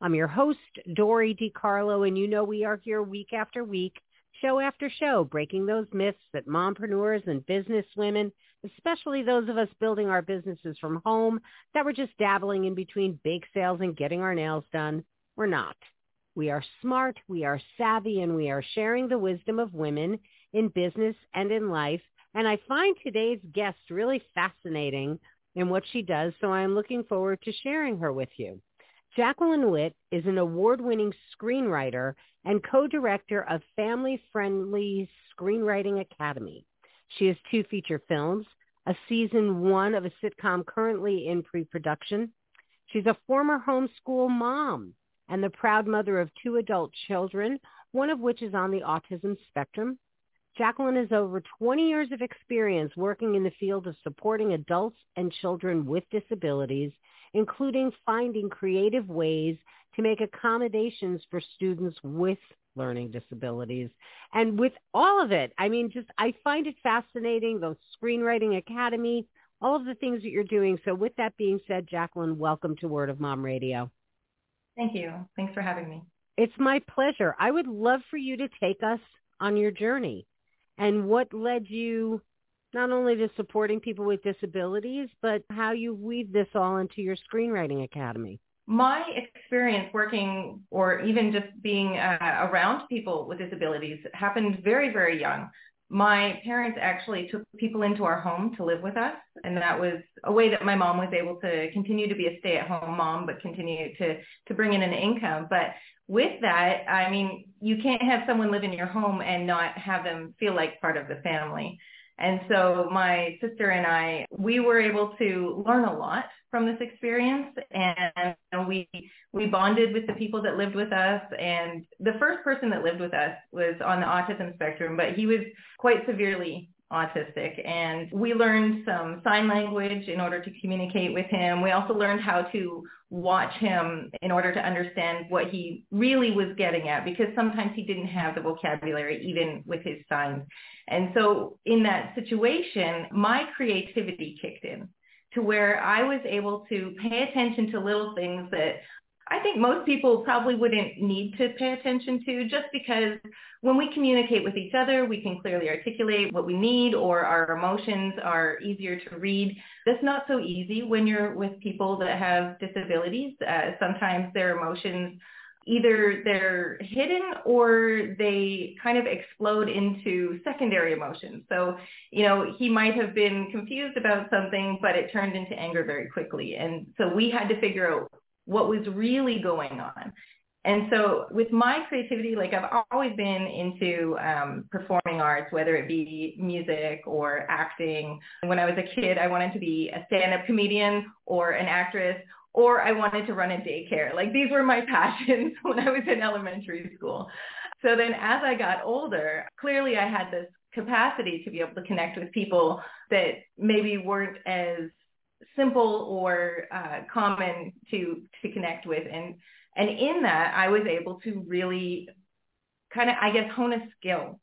I'm your host, Dori DeCarlo, and you know we are here week after week, show after show, breaking those myths that mompreneurs and business women, especially those of us building our businesses from home, that we're just dabbling in between bake sales and getting our nails done. We're not. We are smart, we are savvy, and we are sharing the wisdom of women in business and in life. And I find today's guest really fascinating in what she does, so I'm looking forward to sharing her with you. Jaclyn Whitt is an award-winning screenwriter and co-director of Family Friendly Screenwriting Academy. She has two feature films, a season one of a sitcom currently in pre-production. She's a former homeschool mom and the proud mother of two adult children, one of which is on the autism spectrum. Jaclyn has over 20 years of experience working in the field of supporting adults and children with disabilities, including finding creative ways to make accommodations for students with learning disabilities. And with all of it, I mean, just I find it fascinating, the Screenwriting Academy, all of the things that you're doing. So with that being said, Jaclyn, welcome to Word of Mom Radio. Thank you. Thanks for having me. It's my pleasure. I would love for you to take us on your journey and what led you not only to supporting people with disabilities, but how you weave this all into your screenwriting academy. My experience working or even just being uh, around people with disabilities happened very, very young. My parents actually took people into our home to live with us, and that was a way that my mom was able to continue to be a stay-at-home mom, but continue to to bring in an income. But with that, I mean, you can't have someone live in your home and not have them feel like part of the family. And so my sister and I, we were able to learn a lot from this experience and we we bonded with the people that lived with us and the first person that lived with us was on the autism spectrum but he was quite severely autistic and we learned some sign language in order to communicate with him. We also learned how to watch him in order to understand what he really was getting at because sometimes he didn't have the vocabulary even with his signs. And so in that situation, my creativity kicked in to where I was able to pay attention to little things that I think most people probably wouldn't need to pay attention to just because when we communicate with each other, we can clearly articulate what we need or our emotions are easier to read. That's not so easy when you're with people that have disabilities. Uh, sometimes their emotions either they're hidden or they kind of explode into secondary emotions. So, you know, he might have been confused about something, but it turned into anger very quickly. And so we had to figure out what was really going on. And so with my creativity, like I've always been into um, performing arts, whether it be music or acting. When I was a kid, I wanted to be a stand-up comedian or an actress, or I wanted to run a daycare. Like these were my passions when I was in elementary school. So then as I got older, clearly I had this capacity to be able to connect with people that maybe weren't as simple or uh, common to to connect with. And and in that i was able to really kind of i guess hone a skill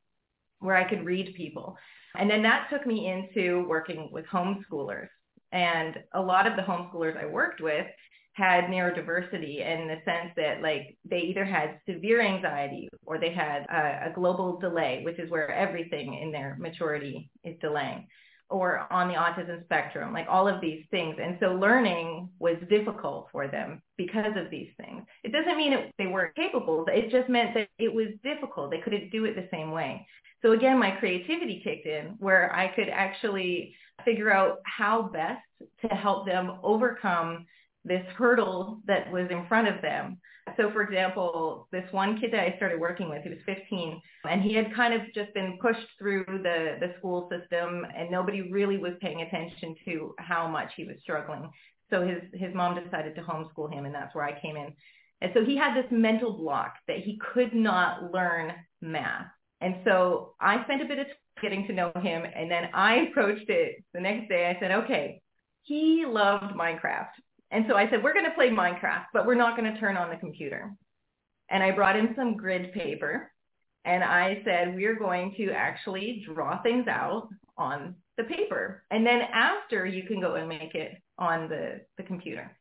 where i could read people. And then that took me into working with homeschoolers. And a lot of the homeschoolers i worked with had neurodiversity in the sense that like they either had severe anxiety or they had a, a global delay which is where everything in their maturity is delaying or on the autism spectrum, like all of these things. And so learning was difficult for them because of these things. It doesn't mean it, they weren't capable. It just meant that it was difficult. They couldn't do it the same way. So again, my creativity kicked in where I could actually figure out how best to help them overcome this hurdle that was in front of them. So for example, this one kid that I started working with, he was 15 and he had kind of just been pushed through the, the school system and nobody really was paying attention to how much he was struggling. So his, his mom decided to homeschool him and that's where I came in. And so he had this mental block that he could not learn math. And so I spent a bit of time getting to know him. And then I approached it the next day. I said, okay, he loved Minecraft. And so I said, we're going to play Minecraft, but we're not going to turn on the computer. And I brought in some grid paper and I said, we're going to actually draw things out on the paper. And then after you can go and make it on the, the computer.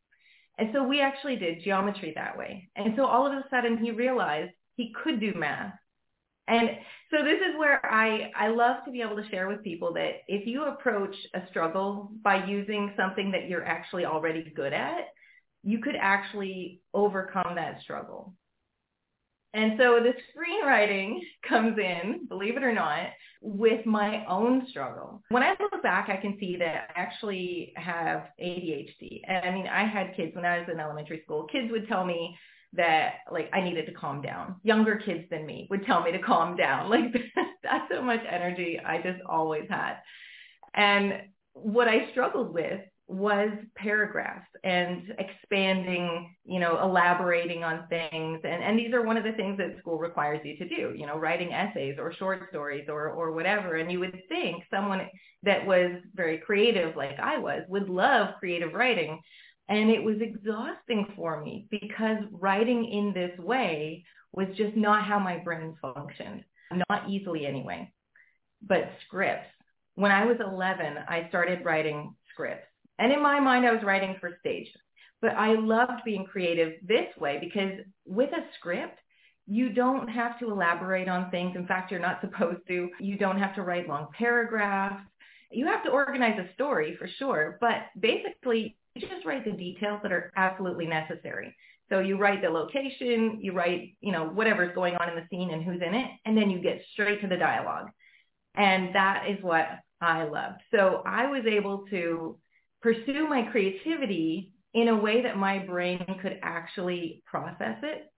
And so we actually did geometry that way. And so all of a sudden he realized he could do math. And so this is where I, I love to be able to share with people that if you approach a struggle by using something that you're actually already good at, you could actually overcome that struggle. And so the screenwriting comes in, believe it or not, with my own struggle. When I look back, I can see that I actually have ADHD. And I mean, I had kids when I was in elementary school. Kids would tell me that like I needed to calm down. Younger kids than me would tell me to calm down. Like that's so much energy I just always had. And what I struggled with was paragraphs and expanding, you know, elaborating on things. And, and these are one of the things that school requires you to do, you know, writing essays or short stories or, or whatever. And you would think someone that was very creative like I was would love creative writing. And it was exhausting for me because writing in this way was just not how my brain functioned, not easily anyway. But scripts. When I was 11, I started writing scripts and in my mind, I was writing for stage. But I loved being creative this way because with a script, you don't have to elaborate on things. In fact, you're not supposed to. You don't have to write long paragraphs. You have to organize a story for sure, but basically you just write the details that are absolutely necessary. So you write the location, you write, you know, whatever's going on in the scene and who's in it, and then you get straight to the dialogue. And that is what I loved. So I was able to pursue my creativity in a way that my brain could actually process it.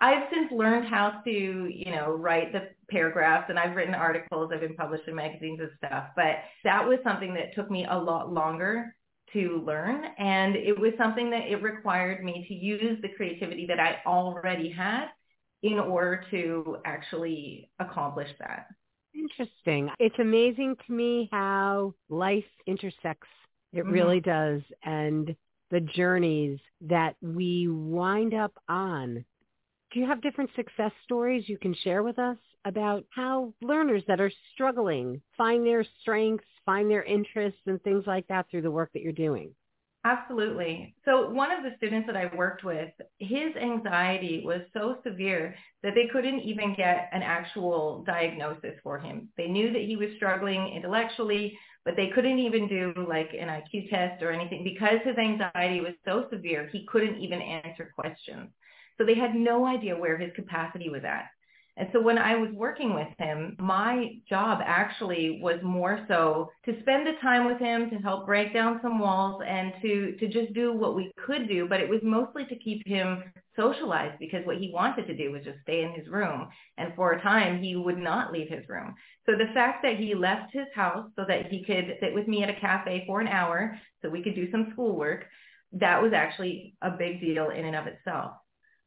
I've since learned how to, you know, write the paragraphs and I've written articles, I've been published in magazines and stuff, but that was something that took me a lot longer to learn and it was something that it required me to use the creativity that I already had in order to actually accomplish that. Interesting. It's amazing to me how life intersects it mm-hmm. really does. And the journeys that we wind up on. Do you have different success stories you can share with us about how learners that are struggling find their strengths, find their interests and things like that through the work that you're doing? Absolutely. So one of the students that I worked with, his anxiety was so severe that they couldn't even get an actual diagnosis for him. They knew that he was struggling intellectually, but they couldn't even do like an IQ test or anything because his anxiety was so severe, he couldn't even answer questions. So they had no idea where his capacity was at. And so when I was working with him, my job actually was more so to spend the time with him, to help break down some walls and to, to just do what we could do. But it was mostly to keep him socialized because what he wanted to do was just stay in his room. And for a time, he would not leave his room. So the fact that he left his house so that he could sit with me at a cafe for an hour so we could do some schoolwork, that was actually a big deal in and of itself.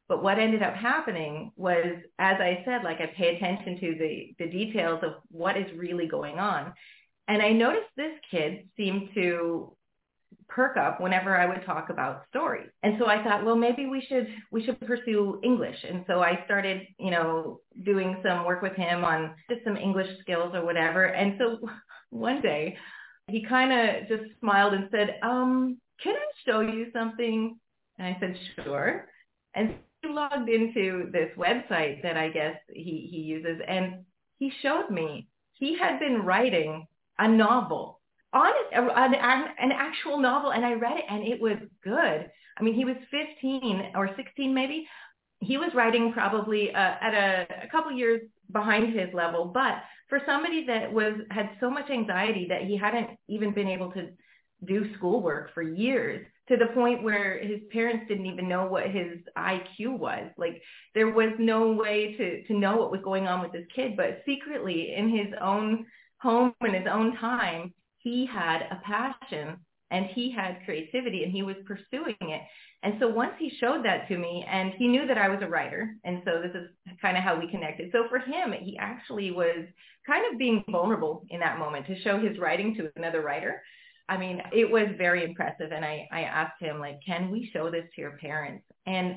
But what ended up happening was, as I said, like I pay attention to the, the details of what is really going on. And I noticed this kid seemed to perk up whenever I would talk about stories. And so I thought, well, maybe we should we should pursue English. And so I started, you know, doing some work with him on just some English skills or whatever. And so one day he kind of just smiled and said, um, can I show you something? And I said, sure. And logged into this website that I guess he, he uses and he showed me he had been writing a novel, honest, an, an actual novel. And I read it and it was good. I mean, he was 15 or 16 maybe. He was writing probably uh, at a, a couple years behind his level, but for somebody that was had so much anxiety that he hadn't even been able to do schoolwork for years, to the point where his parents didn't even know what his IQ was. Like there was no way to, to know what was going on with this kid, but secretly in his own home in his own time, he had a passion and he had creativity and he was pursuing it. And so once he showed that to me and he knew that I was a writer. And so this is kind of how we connected. So for him, he actually was kind of being vulnerable in that moment to show his writing to another writer. I mean, it was very impressive. And I, I asked him like, can we show this to your parents? And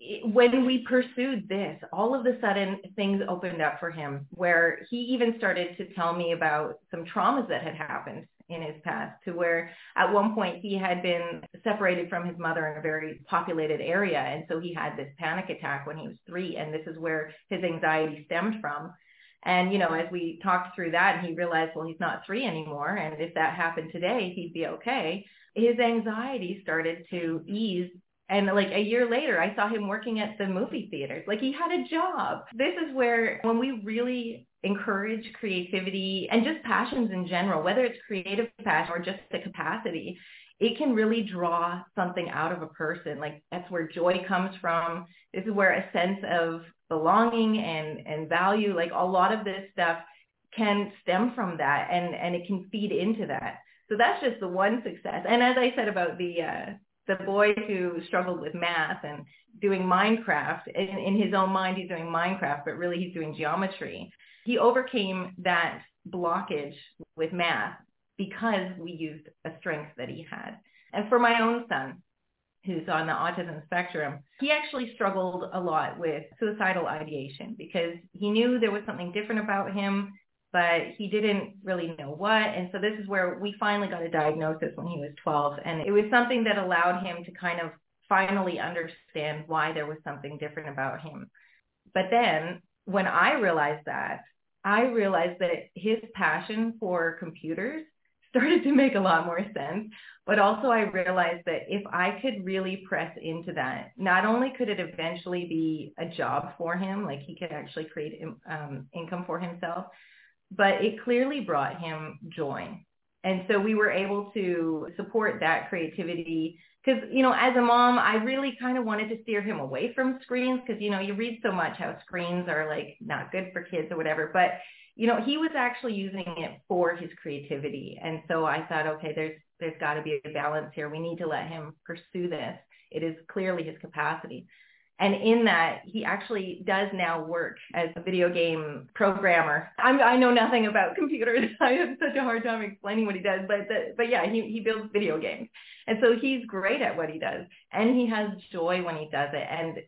it, when we pursued this, all of a sudden things opened up for him where he even started to tell me about some traumas that had happened in his past to where at one point he had been separated from his mother in a very populated area. And so he had this panic attack when he was three. And this is where his anxiety stemmed from. And, you know, as we talked through that, and he realized, well, he's not three anymore. And if that happened today, he'd be okay. His anxiety started to ease and like a year later, I saw him working at the movie theaters. Like he had a job. This is where when we really encourage creativity and just passions in general, whether it's creative passion or just the capacity, it can really draw something out of a person. Like that's where joy comes from. This is where a sense of belonging and, and value, like a lot of this stuff can stem from that and, and it can feed into that. So that's just the one success. And as I said about the, uh, the boy who struggled with math and doing Minecraft, in, in his own mind he's doing Minecraft, but really he's doing geometry. He overcame that blockage with math because we used a strength that he had. And for my own son, who's on the autism spectrum, he actually struggled a lot with suicidal ideation because he knew there was something different about him but he didn't really know what. And so this is where we finally got a diagnosis when he was 12. And it was something that allowed him to kind of finally understand why there was something different about him. But then when I realized that, I realized that his passion for computers started to make a lot more sense. But also I realized that if I could really press into that, not only could it eventually be a job for him, like he could actually create um, income for himself, but it clearly brought him joy. And so we were able to support that creativity because, you know, as a mom, I really kind of wanted to steer him away from screens because, you know, you read so much how screens are like not good for kids or whatever. But, you know, he was actually using it for his creativity. And so I thought, okay, there's, there's got to be a balance here. We need to let him pursue this. It is clearly his capacity. And in that, he actually does now work as a video game programmer. I'm, i know nothing about computers. I have such a hard time explaining what he does, but the, but yeah, he, he builds video games. And so he's great at what he does. And he has joy when he does it. And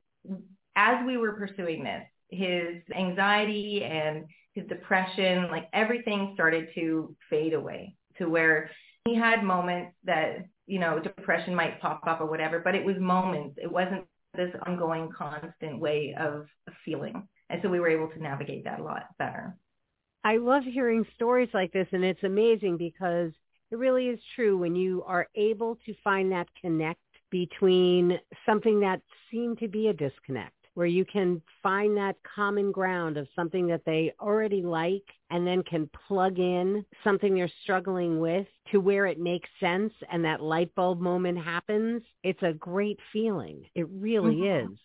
as we were pursuing this, his anxiety and his depression, like everything started to fade away to where he had moments that, you know, depression might pop up or whatever, but it was moments. It wasn't this ongoing constant way of feeling. And so we were able to navigate that a lot better. I love hearing stories like this and it's amazing because it really is true when you are able to find that connect between something that seemed to be a disconnect where you can find that common ground of something that they already like and then can plug in something they're struggling with to where it makes sense and that light bulb moment happens, it's a great feeling. It really mm-hmm. is.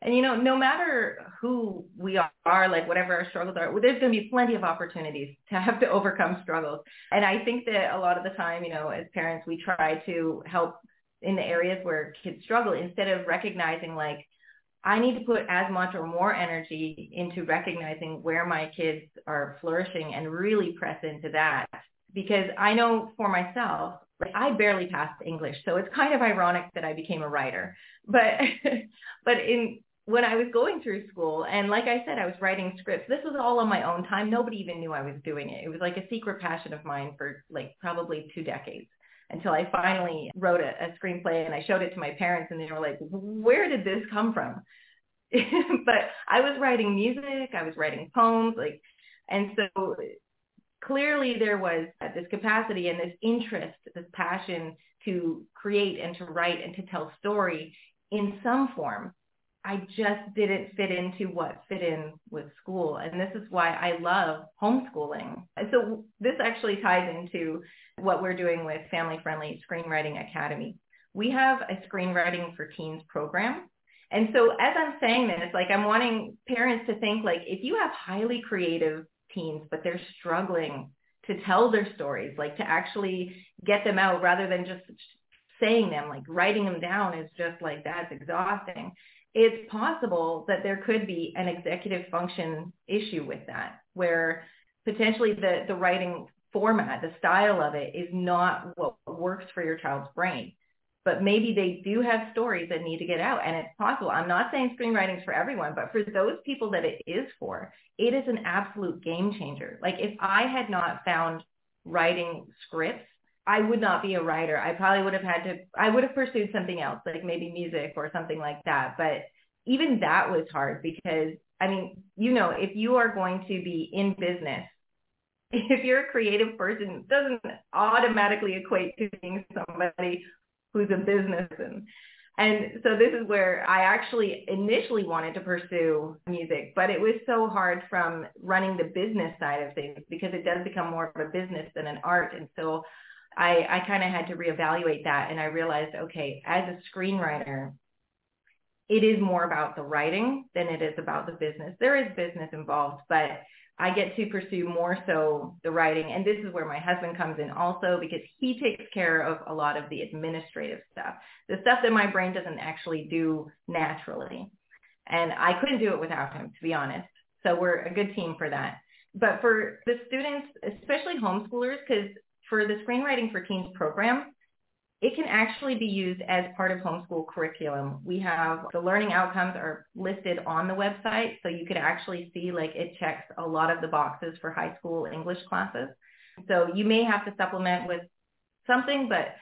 And you know, no matter who we are, like whatever our struggles are, there's going to be plenty of opportunities to have to overcome struggles. And I think that a lot of the time, you know, as parents, we try to help in the areas where kids struggle instead of recognizing like, I need to put as much or more energy into recognizing where my kids are flourishing and really press into that. Because I know for myself, like I barely passed English. So it's kind of ironic that I became a writer. But but in when I was going through school and like I said, I was writing scripts. This was all on my own time. Nobody even knew I was doing it. It was like a secret passion of mine for like probably two decades until I finally wrote a, a screenplay and I showed it to my parents and they were like, where did this come from? but I was writing music, I was writing poems, like, and so clearly there was this capacity and this interest, this passion to create and to write and to tell story in some form. I just didn't fit into what fit in with school. And this is why I love homeschooling. So this actually ties into what we're doing with Family Friendly Screenwriting Academy. We have a screenwriting for teens program. And so as I'm saying this, like I'm wanting parents to think like if you have highly creative teens, but they're struggling to tell their stories, like to actually get them out rather than just saying them, like writing them down is just like that's exhausting. It's possible that there could be an executive function issue with that, where potentially the, the writing format, the style of it is not what works for your child's brain. But maybe they do have stories that need to get out and it's possible. I'm not saying screenwriting is for everyone, but for those people that it is for, it is an absolute game changer. Like if I had not found writing scripts, I would not be a writer. I probably would have had to, I would have pursued something else, like maybe music or something like that. But even that was hard because, I mean, you know, if you are going to be in business if you're a creative person, it doesn't automatically equate to being somebody who's a businessman. And so this is where I actually initially wanted to pursue music, but it was so hard from running the business side of things because it does become more of a business than an art. And so I, I kind of had to reevaluate that and I realized, okay, as a screenwriter, it is more about the writing than it is about the business. There is business involved, but I get to pursue more so the writing. And this is where my husband comes in also because he takes care of a lot of the administrative stuff, the stuff that my brain doesn't actually do naturally. And I couldn't do it without him, to be honest. So we're a good team for that. But for the students, especially homeschoolers, because for the Screenwriting for Teens program, it can actually be used as part of homeschool curriculum. We have the learning outcomes are listed on the website, so you could actually see like it checks a lot of the boxes for high school English classes. So you may have to supplement with something, but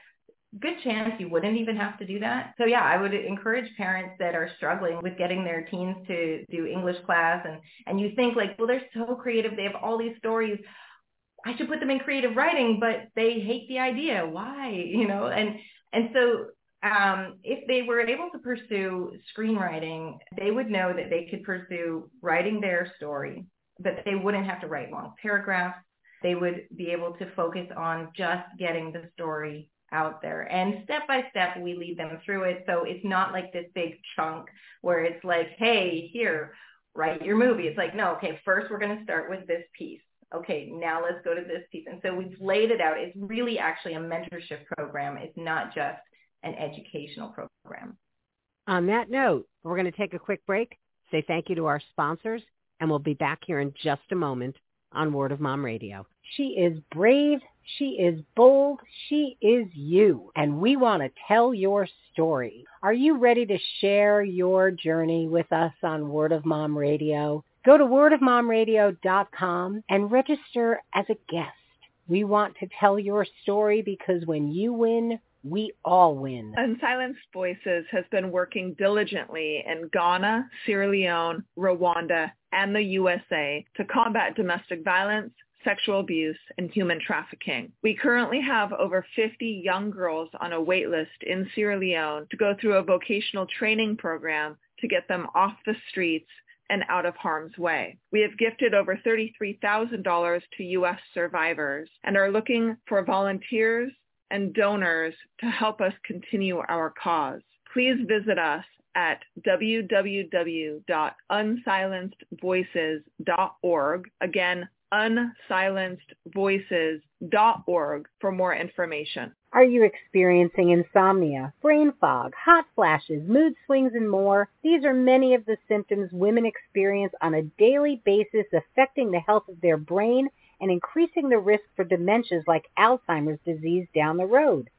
good chance you wouldn't even have to do that. So yeah, I would encourage parents that are struggling with getting their teens to do English class and, and you think like, well, they're so creative. They have all these stories. I should put them in creative writing, but they hate the idea. Why? You know, and and so um, if they were able to pursue screenwriting, they would know that they could pursue writing their story, but they wouldn't have to write long paragraphs. They would be able to focus on just getting the story out there. And step by step, we lead them through it. So it's not like this big chunk where it's like, hey, here, write your movie. It's like, no, okay, first we're going to start with this piece okay, now let's go to this piece. And so we've laid it out. It's really actually a mentorship program. It's not just an educational program. On that note, we're going to take a quick break, say thank you to our sponsors, and we'll be back here in just a moment on Word of Mom Radio. She is brave. She is bold. She is you. And we want to tell your story. Are you ready to share your journey with us on Word of Mom Radio? Go to wordofmomradio.com and register as a guest. We want to tell your story because when you win, we all win. Unsilenced Voices has been working diligently in Ghana, Sierra Leone, Rwanda, and the USA to combat domestic violence, sexual abuse, and human trafficking. We currently have over 50 young girls on a waitlist in Sierra Leone to go through a vocational training program to get them off the streets and out of harm's way. We have gifted over $33,000 to U.S. survivors and are looking for volunteers and donors to help us continue our cause. Please visit us at www.unsilencedvoices.org. Again, unsilencedvoices.org for more information. Are you experiencing insomnia, brain fog, hot flashes, mood swings, and more? These are many of the symptoms women experience on a daily basis affecting the health of their brain and increasing the risk for dementias like Alzheimer's disease down the road.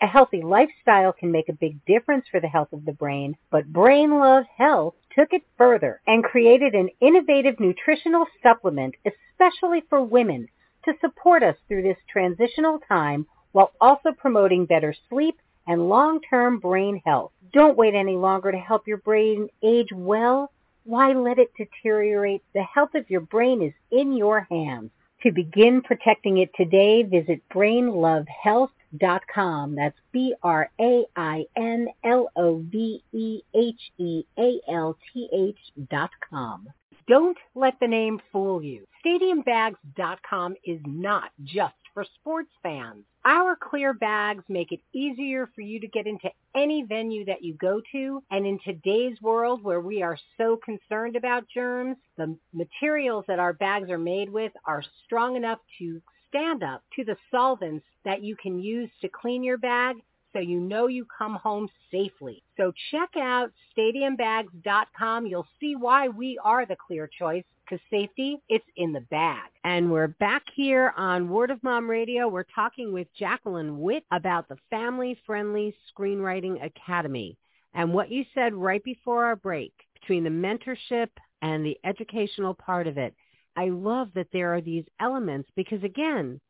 A healthy lifestyle can make a big difference for the health of the brain, but Brain Love Health took it further and created an innovative nutritional supplement especially for women to support us through this transitional time while also promoting better sleep and long-term brain health. Don't wait any longer to help your brain age well. Why let it deteriorate? The health of your brain is in your hands. To begin protecting it today, visit brainlovehealth.com. That's B-R-A-I-N-L-O-V-E-H-E-A-L-T-H dot com. Don't let the name fool you. StadiumBags.com is not just for sports fans. Our clear bags make it easier for you to get into any venue that you go to. And in today's world where we are so concerned about germs, the materials that our bags are made with are strong enough to stand up to the solvents that you can use to clean your bag so you know you come home safely. So check out stadiumbags.com. You'll see why we are the clear choice because safety, it's in the bag. And we're back here on Word of Mom Radio. We're talking with Jaclyn Whitt about the Family Friendly Screenwriting Academy. And what you said right before our break between the mentorship and the educational part of it. I love that there are these elements because again,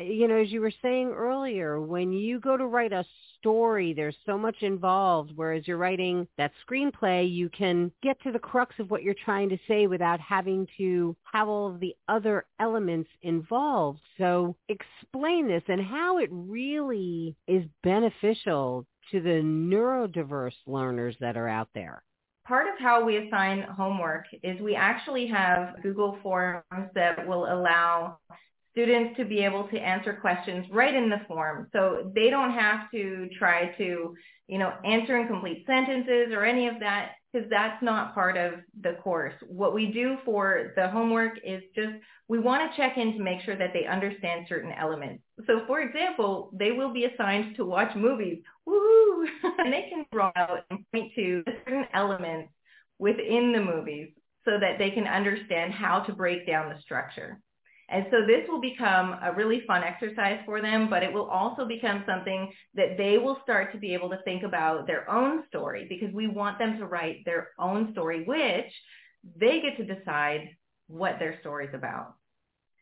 you know, as you were saying earlier, when you go to write a story, there's so much involved. Whereas you're writing that screenplay, you can get to the crux of what you're trying to say without having to have all of the other elements involved. So explain this and how it really is beneficial to the neurodiverse learners that are out there part of how we assign homework is we actually have Google Forms that will allow students to be able to answer questions right in the form. So they don't have to try to, you know, answer in complete sentences or any of that because that's not part of the course. What we do for the homework is just we want to check in to make sure that they understand certain elements. So for example, they will be assigned to watch movies. Woo! and they can draw out and point to certain elements within the movies so that they can understand how to break down the structure. And so this will become a really fun exercise for them, but it will also become something that they will start to be able to think about their own story because we want them to write their own story, which they get to decide what their story is about.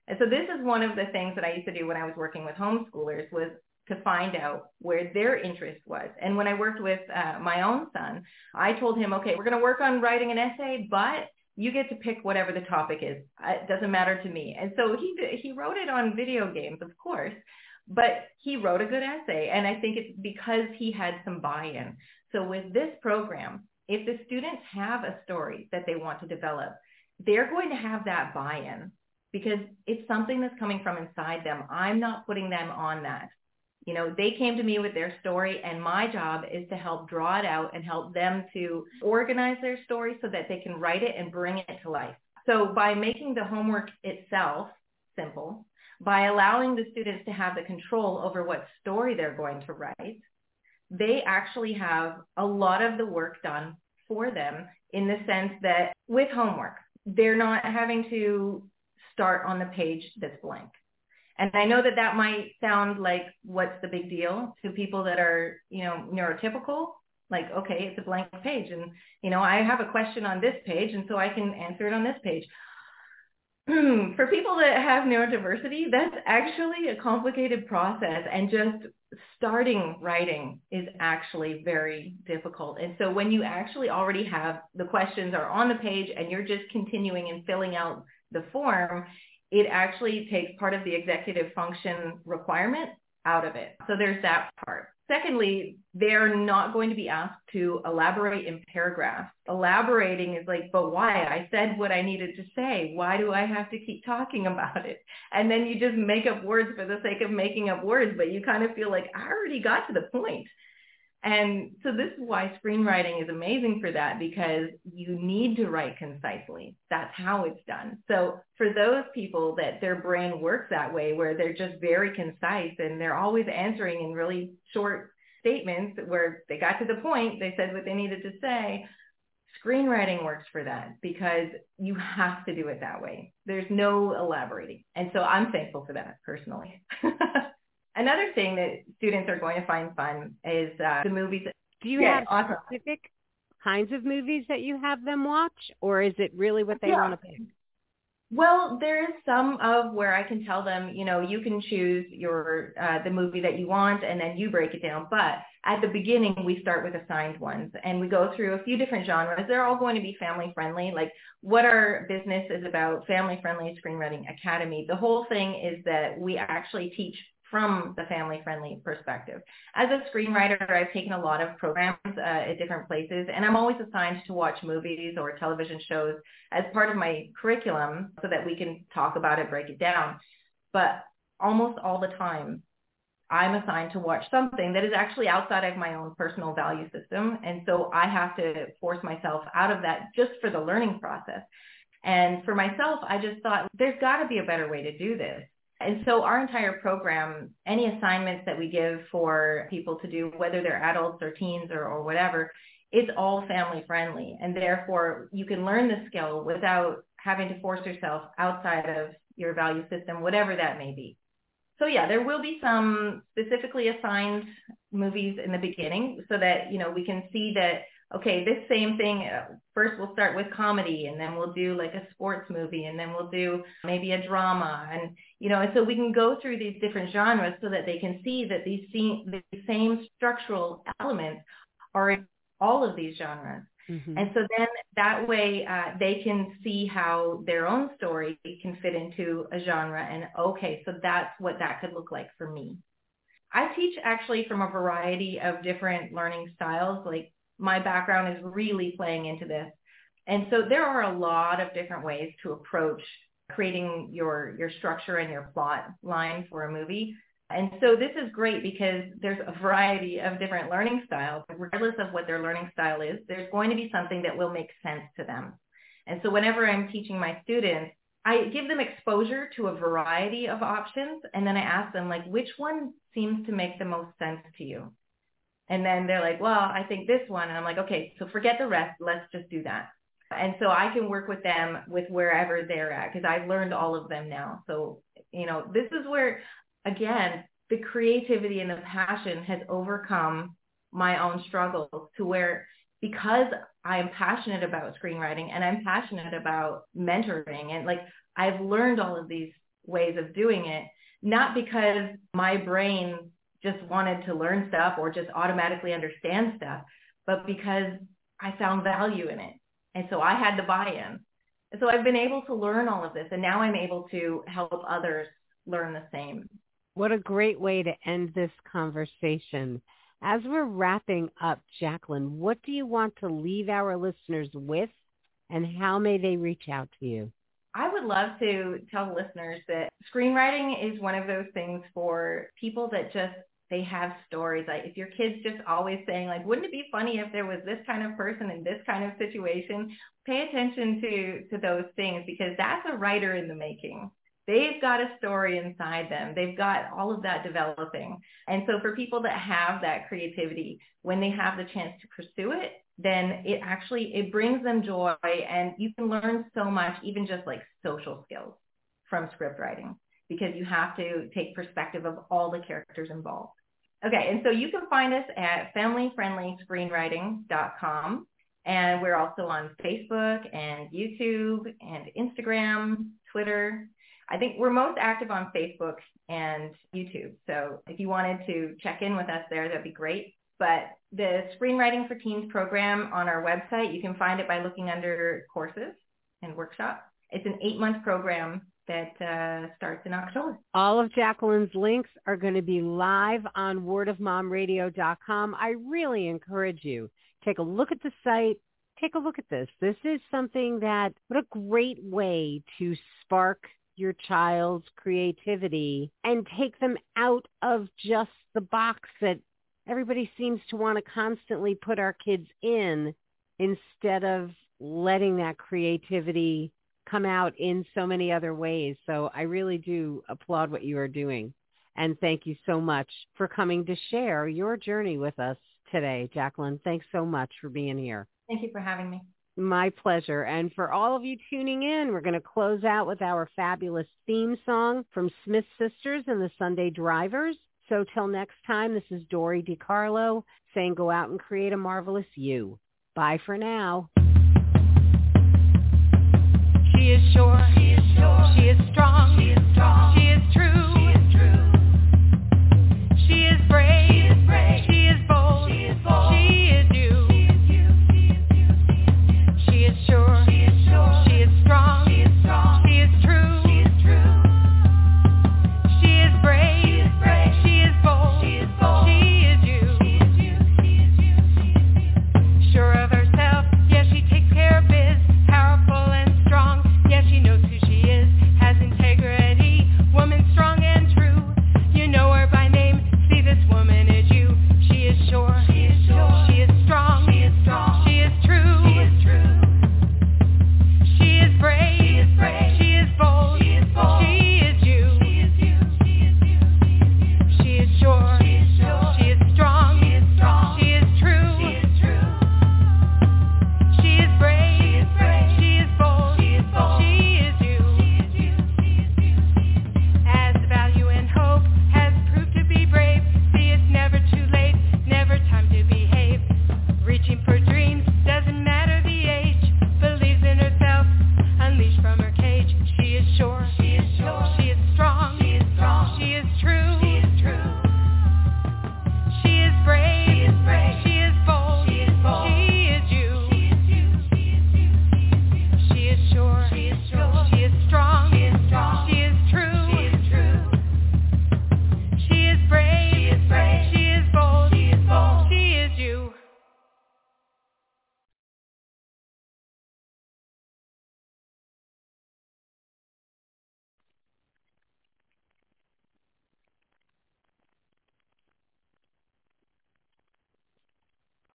And so this is one of the things that I used to do when I was working with homeschoolers was to find out where their interest was. And when I worked with uh, my own son, I told him, okay, we're going to work on writing an essay, but you get to pick whatever the topic is. It doesn't matter to me. And so he he wrote it on video games, of course, but he wrote a good essay. And I think it's because he had some buy-in. So with this program, if the students have a story that they want to develop, they're going to have that buy-in because it's something that's coming from inside them. I'm not putting them on that. You know, they came to me with their story and my job is to help draw it out and help them to organize their story so that they can write it and bring it to life. So by making the homework itself simple, by allowing the students to have the control over what story they're going to write, they actually have a lot of the work done for them in the sense that with homework, they're not having to start on the page that's blank. And I know that that might sound like what's the big deal to people that are, you know, neurotypical. Like, okay, it's a blank page and, you know, I have a question on this page and so I can answer it on this page. For people that have neurodiversity, that's actually a complicated process and just starting writing is actually very difficult. And so when you actually already have the questions are on the page and you're just continuing and filling out the form, it actually takes part of the executive function requirement out of it. So there's that part. Secondly, they're not going to be asked to elaborate in paragraphs. Elaborating is like, but why? I said what I needed to say. Why do I have to keep talking about it? And then you just make up words for the sake of making up words, but you kind of feel like I already got to the point. And so this is why screenwriting is amazing for that because you need to write concisely. That's how it's done. So for those people that their brain works that way, where they're just very concise and they're always answering in really short statements where they got to the point, they said what they needed to say, screenwriting works for that because you have to do it that way. There's no elaborating. And so I'm thankful for that personally. Another thing that students are going to find fun is uh, the movies. Do you yeah, have awesome. specific kinds of movies that you have them watch, or is it really what they yeah. want to pick? Well, there is some of where I can tell them, you know, you can choose your uh, the movie that you want, and then you break it down. But at the beginning, we start with assigned ones, and we go through a few different genres. They're all going to be family friendly. Like what our business is about, family friendly screenwriting academy. The whole thing is that we actually teach from the family-friendly perspective. As a screenwriter, I've taken a lot of programs uh, at different places, and I'm always assigned to watch movies or television shows as part of my curriculum so that we can talk about it, break it down. But almost all the time, I'm assigned to watch something that is actually outside of my own personal value system. And so I have to force myself out of that just for the learning process. And for myself, I just thought there's got to be a better way to do this. And so our entire program, any assignments that we give for people to do, whether they're adults or teens or, or whatever, it's all family friendly. And therefore you can learn the skill without having to force yourself outside of your value system, whatever that may be. So yeah, there will be some specifically assigned movies in the beginning so that, you know, we can see that okay, this same thing, uh, first we'll start with comedy and then we'll do like a sports movie and then we'll do maybe a drama. And, you know, and so we can go through these different genres so that they can see that these, these same structural elements are in all of these genres. Mm-hmm. And so then that way uh, they can see how their own story can fit into a genre and okay, so that's what that could look like for me. I teach actually from a variety of different learning styles. Like my background is really playing into this. And so there are a lot of different ways to approach creating your, your structure and your plot line for a movie. And so this is great because there's a variety of different learning styles. Regardless of what their learning style is, there's going to be something that will make sense to them. And so whenever I'm teaching my students, I give them exposure to a variety of options and then I ask them like, which one seems to make the most sense to you? And then they're like, well, I think this one. And I'm like, okay, so forget the rest. Let's just do that. And so I can work with them with wherever they're at because I've learned all of them now. So, you know, this is where, again, the creativity and the passion has overcome my own struggles to where because I'm passionate about screenwriting and I'm passionate about mentoring and like I've learned all of these ways of doing it, not because my brain just wanted to learn stuff or just automatically understand stuff, but because I found value in it. And so I had the buy-in. And so I've been able to learn all of this and now I'm able to help others learn the same. What a great way to end this conversation. As we're wrapping up, Jaclyn, what do you want to leave our listeners with and how may they reach out to you? I would love to tell listeners that screenwriting is one of those things for people that just they have stories. Like if your kid's just always saying like, wouldn't it be funny if there was this kind of person in this kind of situation? Pay attention to to those things because that's a writer in the making. They've got a story inside them. They've got all of that developing. And so for people that have that creativity, when they have the chance to pursue it, then it actually it brings them joy and you can learn so much even just like social skills from script writing because you have to take perspective of all the characters involved. Okay, and so you can find us at familyfriendlyscreenwriting.com. And we're also on Facebook and YouTube and Instagram, Twitter. I think we're most active on Facebook and YouTube. So if you wanted to check in with us there, that'd be great. But the Screenwriting for Teens program on our website, you can find it by looking under courses and workshops. It's an eight-month program that uh, starts in October. All of Jaclyn's links are going to be live on wordofmomradio.com. I really encourage you take a look at the site. Take a look at this. This is something that, what a great way to spark your child's creativity and take them out of just the box that everybody seems to want to constantly put our kids in instead of letting that creativity come out in so many other ways. So I really do applaud what you are doing. And thank you so much for coming to share your journey with us today, Jaclyn. Thanks so much for being here. Thank you for having me. My pleasure. And for all of you tuning in, we're going to close out with our fabulous theme song from Smith Sisters and the Sunday Drivers. So till next time, this is Dori DeCarlo saying go out and create a marvelous you. Bye for now. sure. She is sure. She is